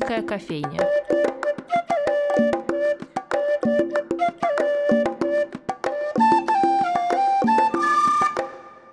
Шумерийская кофейня.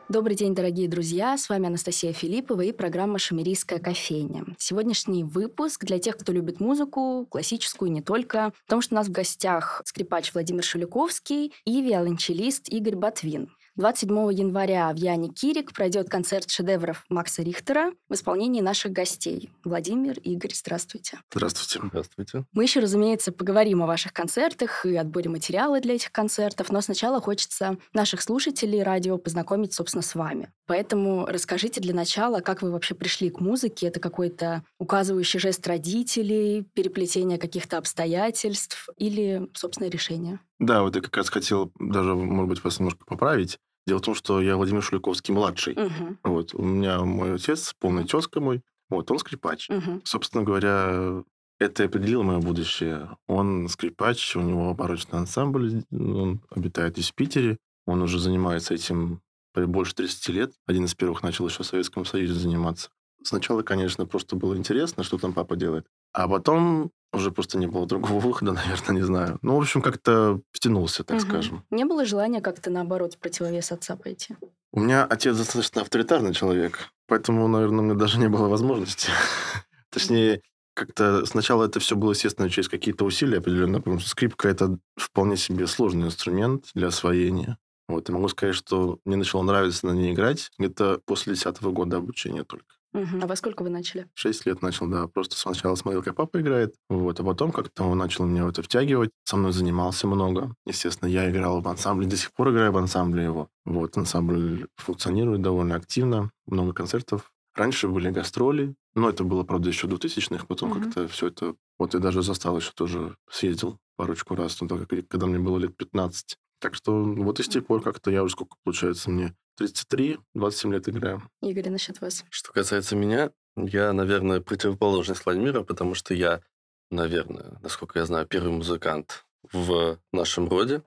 Добрый день, дорогие друзья! С вами Анастасия Филиппова и программа «Шумерийская кофейня». Сегодняшний выпуск для тех, кто любит музыку, классическую не только, потому что у нас в гостях скрипач Владимир Шуликовский и виолончелист Игорь Ботвин. 27 января в Яне Кирик пройдет концерт шедевров Макса Рихтера в исполнении наших гостей. Владимир, Игорь, здравствуйте. Здравствуйте. Здравствуйте. Мы еще, разумеется, поговорим о ваших концертах и отборе материала для этих концертов, но сначала хочется наших слушателей радио познакомить, собственно, с вами. Поэтому расскажите для начала, как вы вообще пришли к музыке. Это какой-то указывающий жест родителей, переплетение каких-то обстоятельств или собственное решение? Да, вот я как раз хотел даже, может быть, вас немножко поправить. Дело в том, что я Владимир Шуликовский младший. Угу. Вот у меня мой отец, полный тезка мой, вот он скрипач. Угу. Собственно говоря, это и определило мое будущее. Он скрипач, у него барочный ансамбль, он обитает в Питере, он уже занимается этим больше 30 лет. Один из первых начал еще в Советском Союзе заниматься. Сначала, конечно, просто было интересно, что там папа делает. А потом уже просто не было другого выхода, наверное, не знаю. Ну, в общем, как-то втянулся, так Мгм. скажем. Не было желания как-то наоборот в противовес отца пойти? У меня отец достаточно авторитарный человек, поэтому, наверное, у меня даже не было возможности. Точнее, как-то сначала это все было, естественно, через какие-то усилия определенно, потому что скрипка – это вполне себе сложный инструмент для освоения. Вот, и могу сказать, что мне начало нравиться на ней играть где-то после 10 года обучения только. Мгм. А во сколько вы начали? Шесть лет начал, да. Просто сначала смотрел, как папа играет. Вот. А потом как-то он начал меня в это втягивать. Со мной занимался много. Естественно, я играл в ансамбле. До сих пор играю в ансамбле его. Вот. Ансамбль функционирует довольно активно. Много концертов. Раньше были гастроли. Но это было, правда, еще 2000-х. Потом Мгм. как-то все это... Вот я даже застал еще тоже. Съездил парочку раз туда, как- когда мне было лет 15. Так что вот и с тех пор как-то я уже сколько, получается, мне 33, 27 лет играю. Игорь, насчет вас. Что касается меня, я, наверное, противоположность Владимира, потому что я, наверное, насколько я знаю, первый музыкант в нашем роде.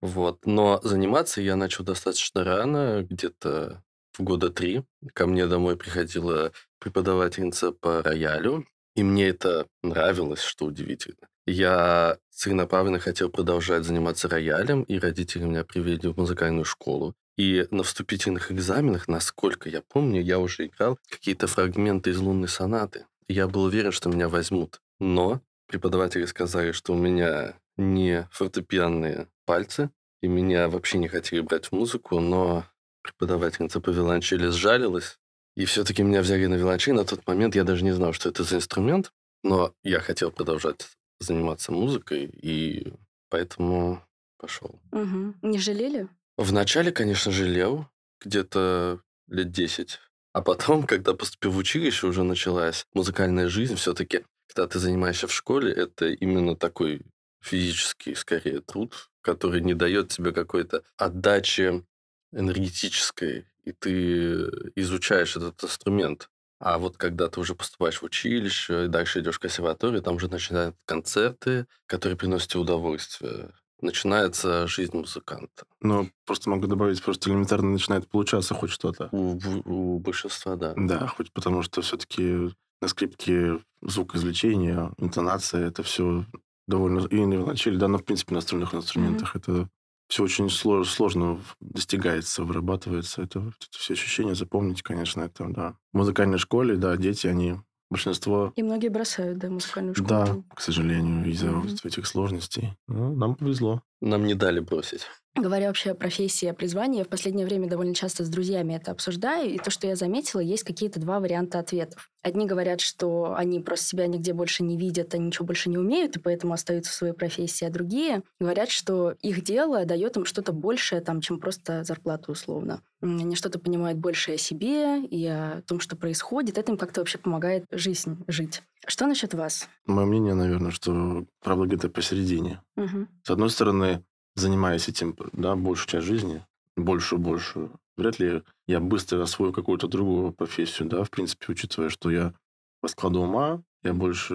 Вот. Но заниматься я начал достаточно рано, где-то в года три. Ко мне домой приходила преподавательница по роялю, и мне это нравилось, что удивительно. Я целенаправленно хотел продолжать заниматься роялем, и родители меня привели в музыкальную школу. И на вступительных экзаменах, насколько я помню, я уже играл какие-то фрагменты из лунной сонаты. Я был уверен, что меня возьмут. Но преподаватели сказали, что у меня не фортепианные пальцы, и меня вообще не хотели брать в музыку, но преподавательница по виолончели сжалилась, и все-таки меня взяли на виолончель. На тот момент я даже не знал, что это за инструмент, но я хотел продолжать заниматься музыкой, и поэтому пошел. Мгм. Не жалели? Вначале, конечно, жалел, где-то лет 10. А потом, когда поступил в училище, уже началась музыкальная жизнь. Все-таки, когда ты занимаешься в школе, это именно такой физический, скорее, труд, который не дает тебе какой-то отдачи энергетической, и ты изучаешь этот инструмент. А вот когда ты уже поступаешь в училище, и дальше идешь в консерваторию, там уже начинают концерты, которые приносят тебе удовольствие. Начинается жизнь музыканта. Но просто могу добавить, просто элементарно начинает получаться хоть что-то. У, у большинства, да. Да, хоть потому что все-таки на скрипке звукоизвлечение, интонация, это все довольно... И на виолончели, да, но в принципе на струнных инструментах это все очень сло- сложно достигается, вырабатывается. Это, это все ощущения запомнить, конечно, это, да. В музыкальной школе, да, дети, они большинство... И многие бросают, да, музыкальную школу. Да, к сожалению, из-за вот этих сложностей. Ну, нам повезло. Нам не дали бросить. Говоря вообще о профессии, о призвании, я в последнее время довольно часто с друзьями это обсуждаю, и то, что я заметила, есть какие-то два варианта ответов. Одни говорят, что они просто себя нигде больше не видят, они ничего больше не умеют, и поэтому остаются в своей профессии, а другие говорят, что их дело дает им что-то большее, там, чем просто зарплату условно. Они что-то понимают больше о себе и о том, что происходит. Это им как-то вообще помогает жизнь жить. Что насчет вас? Мое мнение, наверное, что правда где-то посередине. Мгм. С одной стороны, занимаясь этим, да, большую часть жизни, большую-большую, вряд ли я быстро освою какую-то другую профессию, да, в принципе, учитывая, что я по складу ума, я больше,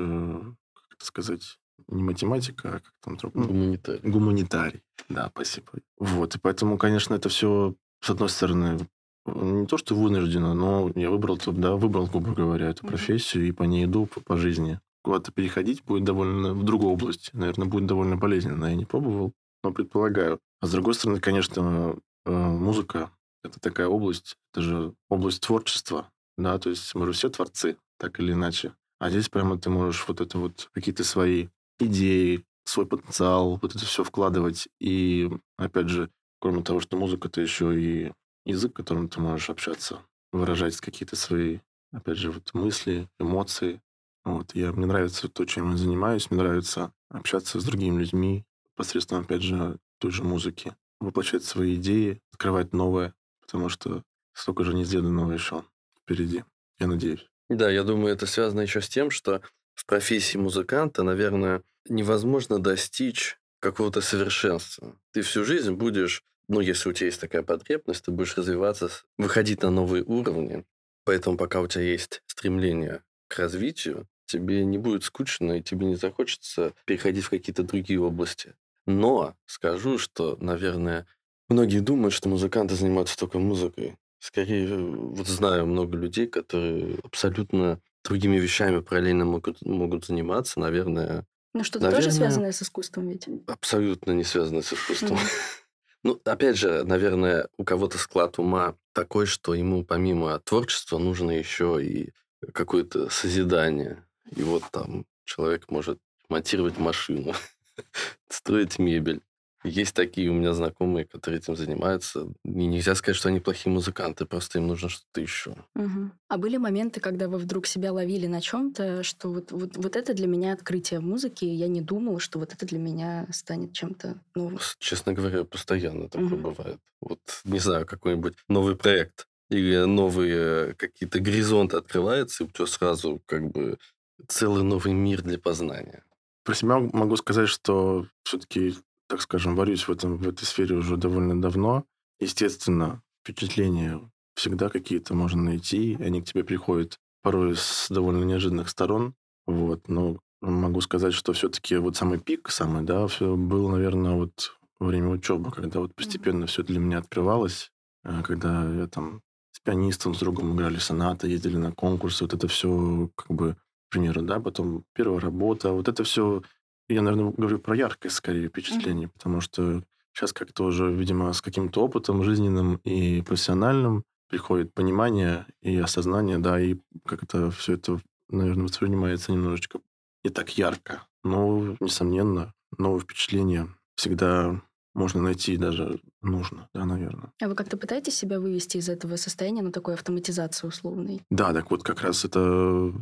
как это сказать, не математика, а как там другое? Гуманитарий. Гуманитарий. Да, спасибо. Вот, и поэтому, конечно, это все, с одной стороны, не то, что вынужденно, но я выбрал, да, выбрал, грубо говоря, эту профессию и по ней иду по, по жизни. Куда-то переходить будет довольно в другую область. Наверное, будет довольно болезненно. Я не пробовал, но предполагаю. А с другой стороны, конечно, э, музыка – это такая область, это же область творчества, да, то есть мы же все творцы, так или иначе. А здесь прямо ты можешь вот это вот какие-то свои идеи, свой потенциал, вот это все вкладывать. И, опять же, кроме того, что музыка, это еще и язык, которым ты можешь общаться, выражать какие-то свои, опять же, вот мысли, эмоции. Вот. Я, мне нравится то, чем я занимаюсь, мне нравится общаться с другими людьми посредством, опять же, той же музыки, воплощать свои идеи, открывать новое, потому что столько же неизведанного еще впереди, я надеюсь. Да, я думаю, это связано еще с тем, что в профессии музыканта, наверное, невозможно достичь какого-то совершенства. Ты всю жизнь будешь, ну, если у тебя есть такая потребность, ты будешь развиваться, выходить на новые уровни. Поэтому пока у тебя есть стремление к развитию, тебе не будет скучно, и тебе не захочется переходить в какие-то другие области. Но скажу, что, наверное, многие думают, что музыканты занимаются только музыкой. Скорее, вот знаю много людей, которые абсолютно другими вещами параллельно могут, могут заниматься, наверное. Ну, что-то наверное, тоже связанное с искусством ведь? Абсолютно не связанное с искусством. Ну, опять же, наверное, у кого-то склад ума такой, что ему помимо творчества нужно еще и какое-то созидание. И вот там человек может монтировать машину, строить мебель. Есть такие у меня знакомые, которые этим занимаются. И нельзя сказать, что они плохие музыканты, просто им нужно что-то еще. Угу. А были моменты, когда вы вдруг себя ловили на чем-то, что вот, вот, вот это для меня открытие в музыке, и я не думала, что вот это для меня станет чем-то новым? Честно говоря, постоянно такое угу. бывает. Вот, не знаю, какой-нибудь новый проект или новые какие-то горизонты открываются, и у тебя сразу как бы целый новый мир для познания. Про себя могу сказать, что все-таки так скажем, варюсь в, этом, в этой сфере уже довольно давно. Естественно, впечатления всегда какие-то можно найти, и они к тебе приходят порой с довольно неожиданных сторон. Вот, но могу сказать, что все-таки вот самый пик, самый, да, все был, наверное, вот во время учебы, когда вот постепенно все для меня открывалось, э, когда я там с пианистом, с другом играли соната, ездили на конкурсы, вот это все, как бы, к примеру, да, потом первая работа, вот это все я, наверное, говорю про яркое скорее впечатление, mm-hmm. потому что сейчас как-то уже, видимо, с каким-то опытом жизненным и профессиональным приходит понимание и осознание, да, и как это все это, наверное, воспринимается немножечко не так ярко. Но, несомненно, новые впечатления всегда можно найти и даже нужно, да, наверное. А вы как-то пытаетесь себя вывести из этого состояния на такой автоматизацию условной? Да, так вот как раз это...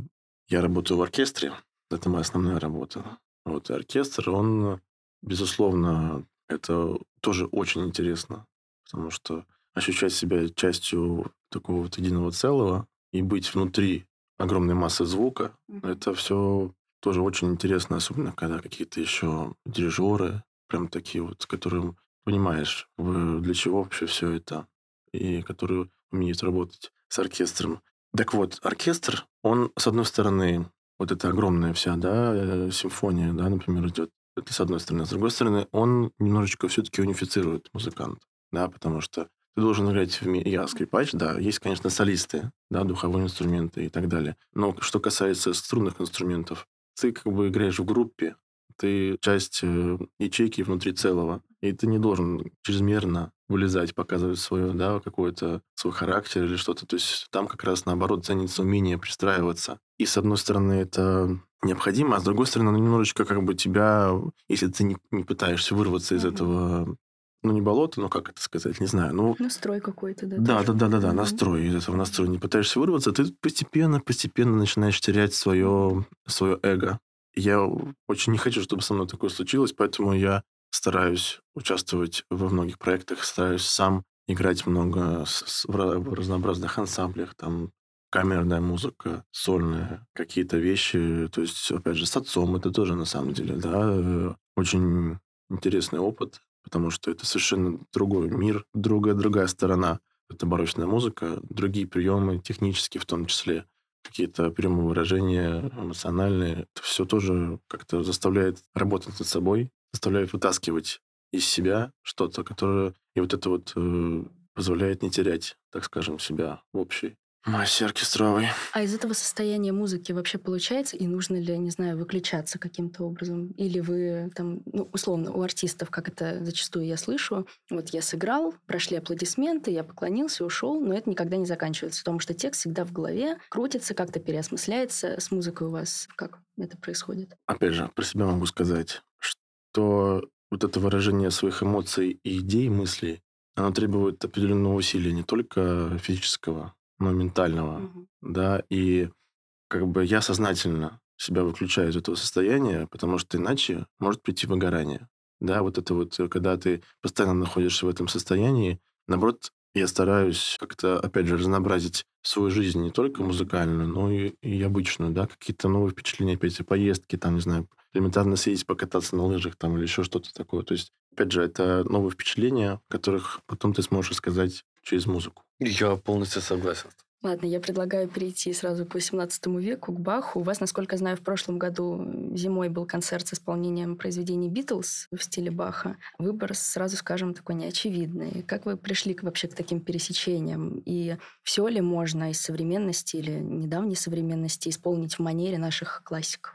Я работаю в оркестре, это моя основная работа. Вот, оркестр, он, безусловно, это тоже очень интересно, потому что ощущать себя частью такого вот единого целого и быть внутри огромной массы звука, mm-hmm. это все тоже очень интересно, особенно когда какие-то еще дирижеры, прям такие вот, которым понимаешь, для чего вообще все это, и которые умеют работать с оркестром. Так вот, оркестр, он, с одной стороны, вот эта огромная вся, да, э, симфония, да, например, идет. Это с одной стороны. С другой стороны, он немножечко все-таки унифицирует музыкант, да, потому что ты должен играть в ми... Я скрипач, да, есть, конечно, солисты, да, духовые инструменты и так далее. Но что касается струнных инструментов, ты как бы играешь в группе, ты часть э, ячейки внутри целого, и ты не должен чрезмерно вылезать, показывать свое, да, какой-то свой характер или что-то. То есть там как раз наоборот ценится умение пристраиваться. И с одной стороны это необходимо, а с другой стороны, ну, немножечко как бы тебя, если ты не, не пытаешься вырваться из mm-hmm. этого, ну, не болото, но как это сказать, не знаю. Ну, настрой какой-то, да? Да, да, да, да, да, настрой. Из этого настроя не пытаешься вырваться, ты постепенно, постепенно начинаешь терять свое, свое эго. Я очень не хочу, чтобы со мной такое случилось, поэтому я стараюсь участвовать во многих проектах, стараюсь сам играть много в разнообразных ансамблях, там камерная музыка, сольная, какие-то вещи. То есть, опять же, с отцом это тоже на самом деле, да, э, очень интересный опыт, потому что это совершенно другой мир, другая, другая сторона. Это барочная музыка, другие приемы, технические в том числе, какие-то приемы выражения эмоциональные. Это все тоже как-то заставляет работать над собой, заставляет вытаскивать из себя что-то, которое... И вот это вот э, позволяет не терять, так скажем, себя в общей Массе оркестровой. А из этого состояния музыки вообще получается, и нужно ли, не знаю, выключаться каким-то образом? Или вы там, ну, условно, у артистов, как это зачастую я слышу, вот я сыграл, прошли аплодисменты, я поклонился, ушел, но это никогда не заканчивается, потому что текст всегда в голове, крутится, как-то переосмысляется. С музыкой у вас как это происходит? Опять же, про себя могу сказать, что вот это выражение своих эмоций и идей, мыслей, оно требует определенного усилия не только физического, но ментального, Мгм. да, и как бы я сознательно себя выключаю из этого состояния, потому что иначе может прийти выгорание, да, вот это вот, э, когда ты постоянно находишься в этом состоянии, наоборот, я стараюсь как-то, опять же, разнообразить свою жизнь не только музыкальную, но и, и обычную, да, какие-то новые впечатления, опять же, поездки, там, не знаю, элементарно съездить покататься на лыжах там или еще что-то такое. То есть, опять же, это новые впечатления, которых потом ты сможешь рассказать через музыку. Я полностью согласен. Ладно, я предлагаю перейти сразу к 18 веку, к Баху. У вас, насколько я знаю, в прошлом году зимой был концерт с исполнением произведений Битлз в стиле Баха. Выбор, сразу скажем, такой неочевидный. Как вы пришли к, вообще к таким пересечениям? И все ли можно из современности или недавней современности исполнить в манере наших классиков?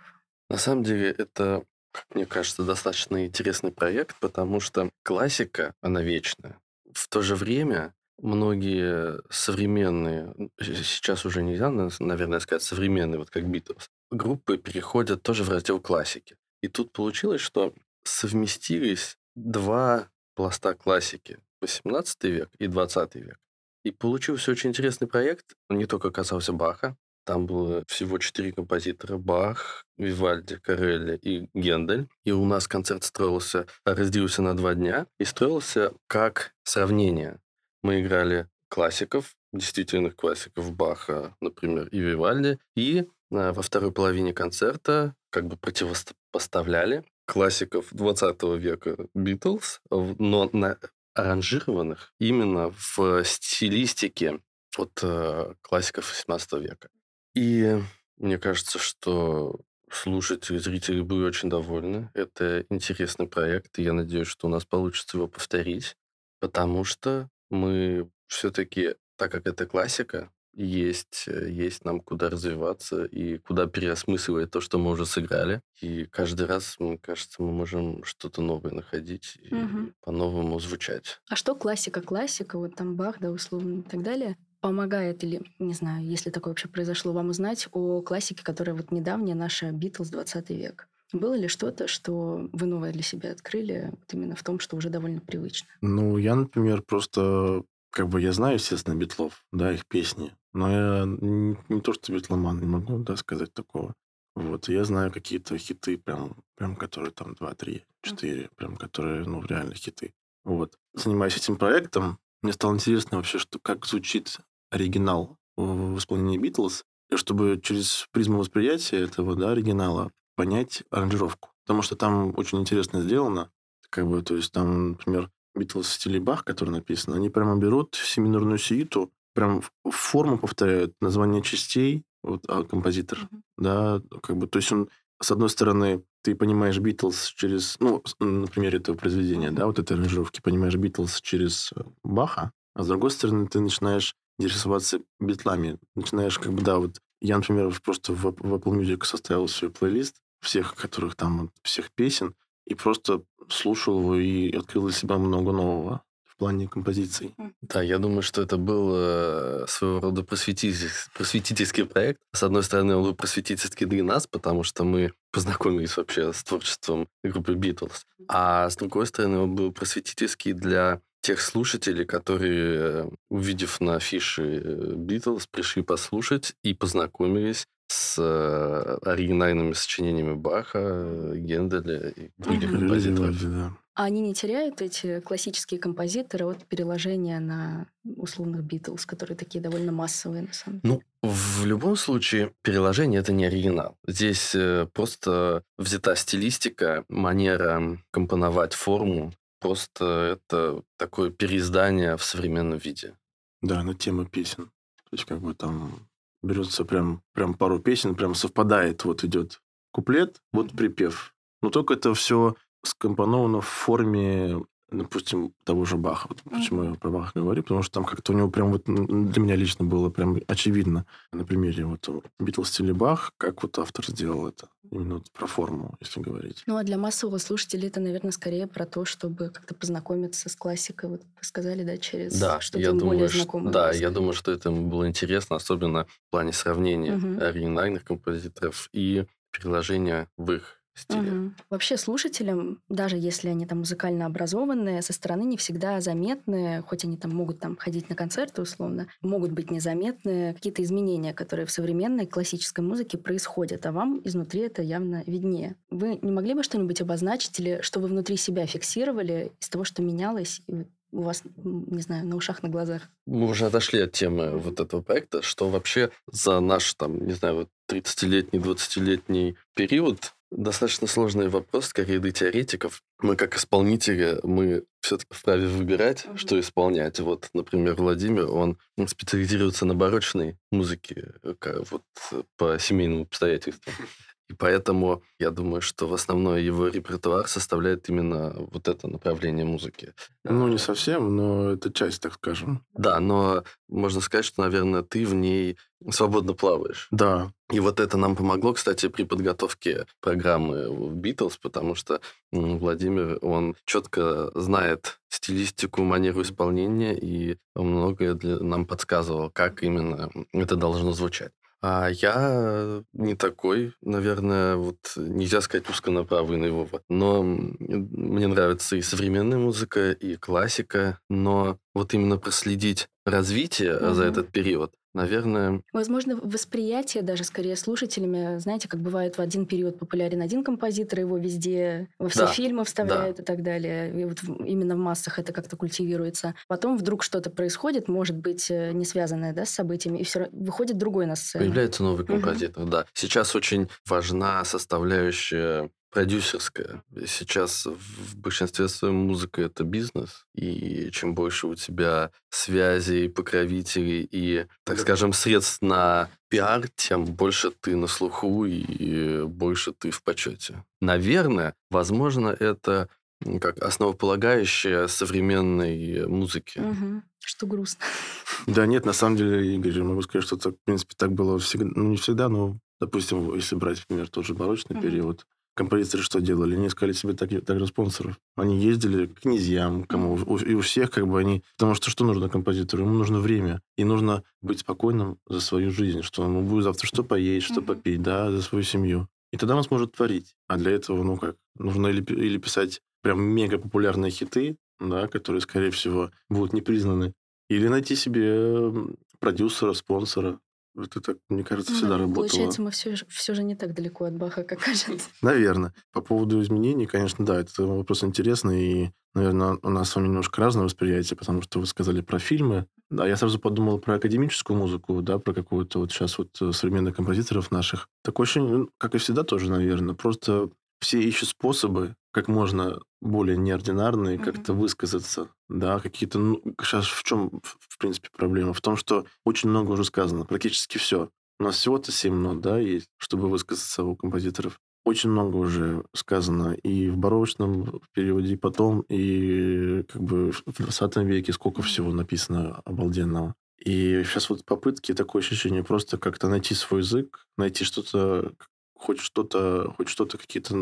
На самом деле, это, мне кажется, достаточно интересный проект, потому что классика, она вечная. В то же время многие современные, с- сейчас уже нельзя, на- наверное, сказать современные, вот как Битлз, группы переходят тоже в раздел классики. И тут получилось, что совместились два пласта классики. 18 век и 20 век. И получился очень интересный проект. Не только касался Баха, там было всего четыре композитора. Бах, Вивальди, Карелли и Гендель. И у нас концерт строился, разделился на два дня. И строился как сравнение. Мы играли классиков, действительных классиков Баха, например, и Вивальди. И а, во второй половине концерта как бы противопоставляли классиков 20 века Битлз, но на аранжированных именно в стилистике от э, классиков 18 века. И мне кажется, что слушатели, зрители были очень довольны. Это интересный проект, и я надеюсь, что у нас получится его повторить, потому что мы все-таки, так как это классика, есть, э, есть нам куда развиваться и куда переосмысливать то, что мы уже сыграли. И каждый раз, мне кажется, мы можем что-то новое находить и Мгм. по-новому звучать. А что классика, классика, вот там Бах, да, условно и так далее, помогает или, не знаю, если такое вообще произошло, вам узнать о классике, которая вот недавняя наша Битлз 20 век? Было ли что-то, что вы новое для себя открыли вот именно в том, что уже довольно привычно? Ну, я, например, просто как бы я знаю, естественно, битлов, да, их песни, но я не, не то, что битломан, не могу, да, сказать такого. Вот, я знаю какие-то хиты, прям, прям которые там 2, 3, 4, прям которые, ну, реально хиты. Вот. Занимаясь этим проектом, мне стало интересно вообще, что, как звучит оригинал в исполнении Битлз, чтобы через призму восприятия этого, да, оригинала понять аранжировку. Потому что там очень интересно сделано, как бы, то есть там, например, Битлз в стиле Бах, который написан, они прямо берут семинорную сюиту, прям форму повторяют название частей, вот а, композитор, да, как бы, то есть он, с одной стороны, ты понимаешь Битлз через, ну, на примере этого произведения, да, вот этой аранжировки, понимаешь Битлз через э, Баха, а с другой стороны, ты начинаешь интересоваться битлами, начинаешь, как бы, да, вот, я, например, просто в, в Apple Music составил свой плейлист всех, которых там, вот, всех песен, и просто слушал его и открыл для себя много нового в плане композиций. Да, я думаю, что это был э, своего рода просветительский, просветительский проект. С одной стороны, он был просветительский для нас, потому что мы познакомились вообще с творчеством группы Битлз. А с другой стороны, он был просветительский для тех слушателей, которые, э, увидев на афише э, Битлз, пришли послушать и познакомились с э, оригинальными сочинениями Баха, Генделя и других композиторов. Да. А они не теряют эти классические композиторы от переложения на условных Битлз, которые такие довольно массовые на самом деле? Ну, в любом случае, переложение это не оригинал. Здесь э, просто взята стилистика, манера компоновать форму. Просто это такое переиздание в современном виде. Да, на тему песен. То есть, как бы там берется прям, прям пару песен, прям совпадает, вот идет куплет, вот припев. Но только это все скомпоновано в форме допустим, того же Баха. Вот почему я про Баха говорю, потому что там как-то у него прям вот для меня лично было прям очевидно на примере вот Битлз или Бах, как вот автор сделал это. Именно вот про форму, если говорить. Ну, а для массового слушателя это, наверное, скорее про то, чтобы как-то познакомиться с классикой. Вот вы сказали, да, через да, что-то я думаю, более что, знакомое. Да, я думаю, что это ему было интересно, особенно в плане сравнения угу. оригинальных композиторов и переложения в их стиле. Угу. Вообще слушателям, даже если они там музыкально образованные, со стороны не всегда заметны, хоть они там могут там ходить на концерты условно, могут быть незаметны какие-то изменения, которые в современной классической музыке происходят, а вам изнутри это явно виднее. Вы не могли бы что-нибудь обозначить или что вы внутри себя фиксировали из того, что менялось, и у вас, не знаю, на ушах, на глазах? Мы уже отошли от темы вот этого проекта, что вообще за наш, там, не знаю, вот 30-летний, 20-летний период достаточно сложный вопрос, скорее для теоретиков. Мы как исполнители, мы все-таки вправе выбирать, mm-hmm. что исполнять. Вот, например, Владимир, он специализируется на барочной музыке, вот по семейным обстоятельствам. И поэтому я думаю, что в основной его репертуар составляет именно вот это направление музыки. Ну, не совсем, но это часть, так скажем. Да, но можно сказать, что, наверное, ты в ней свободно плаваешь. Да. И вот это нам помогло, кстати, при подготовке программы Beatles, потому что Владимир, он четко знает стилистику, манеру исполнения, и многое для, нам подсказывал, как именно это должно звучать. А я не такой, наверное, вот нельзя сказать узконаправленный Вова. Но мне нравится и современная музыка, и классика. Но вот именно проследить развитие угу. за этот период, наверное... Возможно, восприятие даже скорее слушателями, знаете, как бывает в один период популярен один композитор, его везде во все да, фильмы вставляют да. и так далее. И вот именно в массах это как-то культивируется. Потом вдруг что-то происходит, может быть, э, не связанное да, с событиями, и все выходит другой на сцену. Появляется новый композитор, угу. да. Сейчас очень важна составляющая продюсерская. Сейчас в большинстве своем музыка это бизнес, и чем больше у тебя связей, покровителей и, так да. скажем, средств на пиар, тем больше ты на слуху и больше ты в почете. Наверное, возможно, это как основополагающее современной музыки. Угу. Что грустно. Да нет, на самом деле, Игорь, я могу сказать, что это, в принципе, так было всегда, ну, не всегда, но, допустим, если брать, например, тот же барочный угу. период, композиторы что делали? Они искали себе так, также спонсоров. Они ездили к князьям, кому, и у всех как бы они... Потому что что нужно композитору? Ему нужно время. И нужно быть спокойным за свою жизнь, что ему будет завтра что поесть, что попить, да, за свою семью. И тогда он сможет творить. А для этого, ну как, нужно или, или писать прям мега популярные хиты, да, которые, скорее всего, будут не признаны, или найти себе продюсера, спонсора, это так, мне кажется, всегда ну, работало. Получается, мы все, все же не так далеко от Баха, как кажется. Наверное. По поводу изменений, конечно, да, это вопрос интересный. И, наверное, у нас с вами немножко разное восприятие, потому что вы сказали про фильмы. Да, я сразу подумал про академическую музыку, да, про какую-то вот сейчас вот э, современных композиторов наших. Такое ощущение, ну, как и всегда тоже, наверное, просто все ищут способы, как можно более неординарные, mm-hmm. как-то высказаться, да, какие-то... Ну, сейчас в чем, в принципе, проблема? В том, что очень много уже сказано, практически все. У нас всего-то 7 нот, да, есть, чтобы высказаться у композиторов. Очень много уже сказано и в барочном периоде, и потом, и как бы в 20 веке сколько всего написано обалденного. И сейчас вот попытки, такое ощущение, просто как-то найти свой язык, найти что-то, хоть что-то, хоть что-то какие-то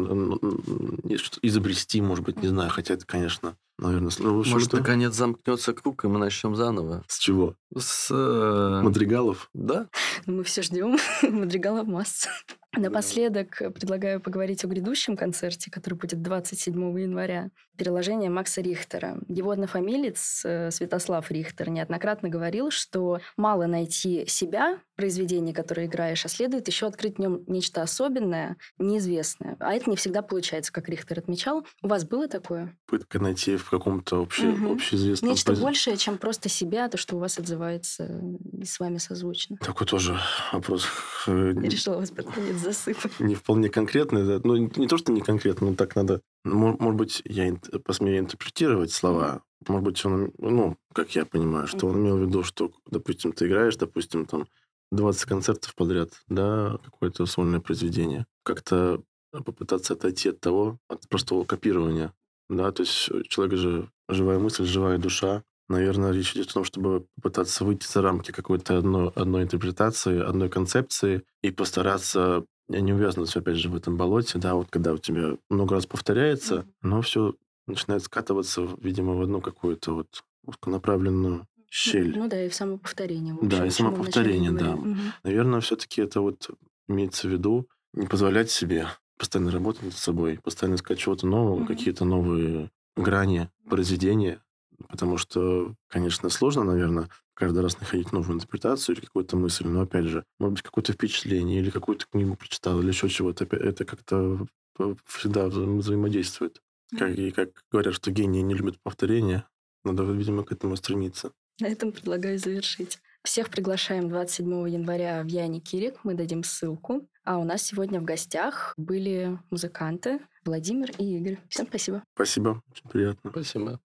изобрести, может быть, не знаю, хотя это, конечно, наверное... Ну, может, наконец замкнется круг, и мы начнем заново. С чего? С... Э... Мадригалов? Да. Мы все ждем Мадригалов масса. Напоследок предлагаю поговорить о грядущем концерте, который будет 27 января. Переложение Макса Рихтера. Его однофамилец э, Святослав Рихтер неоднократно говорил, что мало найти себя в произведении, которое играешь, а следует еще открыть в нем нечто особенное, неизвестное. А это не всегда получается, как Рихтер отмечал. У вас было такое? Попытка найти в каком-то обще... угу. общеизвестном... Нечто пози... большее, чем просто себя, то, что у вас отзывается и с вами созвучно. Такой тоже вопрос. Я решила вас под конец засыпать. Не вполне конкретный. Да. Ну, не то, что не конкретно, но так надо... Может, может быть, я посмею интерпретировать слова. Может быть, он, ну, как я понимаю, что он имел в виду, что, допустим, ты играешь, допустим, там 20 концертов подряд, да, какое-то сольное произведение. Как-то попытаться отойти от того, от простого копирования. Да, то есть человек же живая мысль, живая душа. Наверное, речь идет о том, чтобы попытаться выйти за рамки какой-то одной, одной интерпретации, одной концепции и постараться не увязнуться, опять же, в этом болоте, да, вот когда у тебя много раз повторяется, но все начинает скатываться, видимо, в одну какую-то вот узконаправленную щель. Ну, ну да, и в самоповторение. Общем, да, и самоповторение, да. Угу. Наверное, все-таки это вот имеется в виду не позволять себе постоянно работать над собой, постоянно искать чего-то нового, угу. какие-то новые грани произведения, потому что, конечно, сложно, наверное, каждый раз находить новую интерпретацию или какую-то мысль, но, опять же, может быть, какое-то впечатление или какую-то книгу прочитал или еще чего-то, это как-то всегда взаимодействует. Как, и как говорят, что гении не любят повторения, надо, видимо, к этому стремиться. На этом предлагаю завершить. Всех приглашаем 27 января в Яне Кирик. Мы дадим ссылку. А у нас сегодня в гостях были музыканты Владимир и Игорь. Всем спасибо. Спасибо. Очень приятно. Спасибо.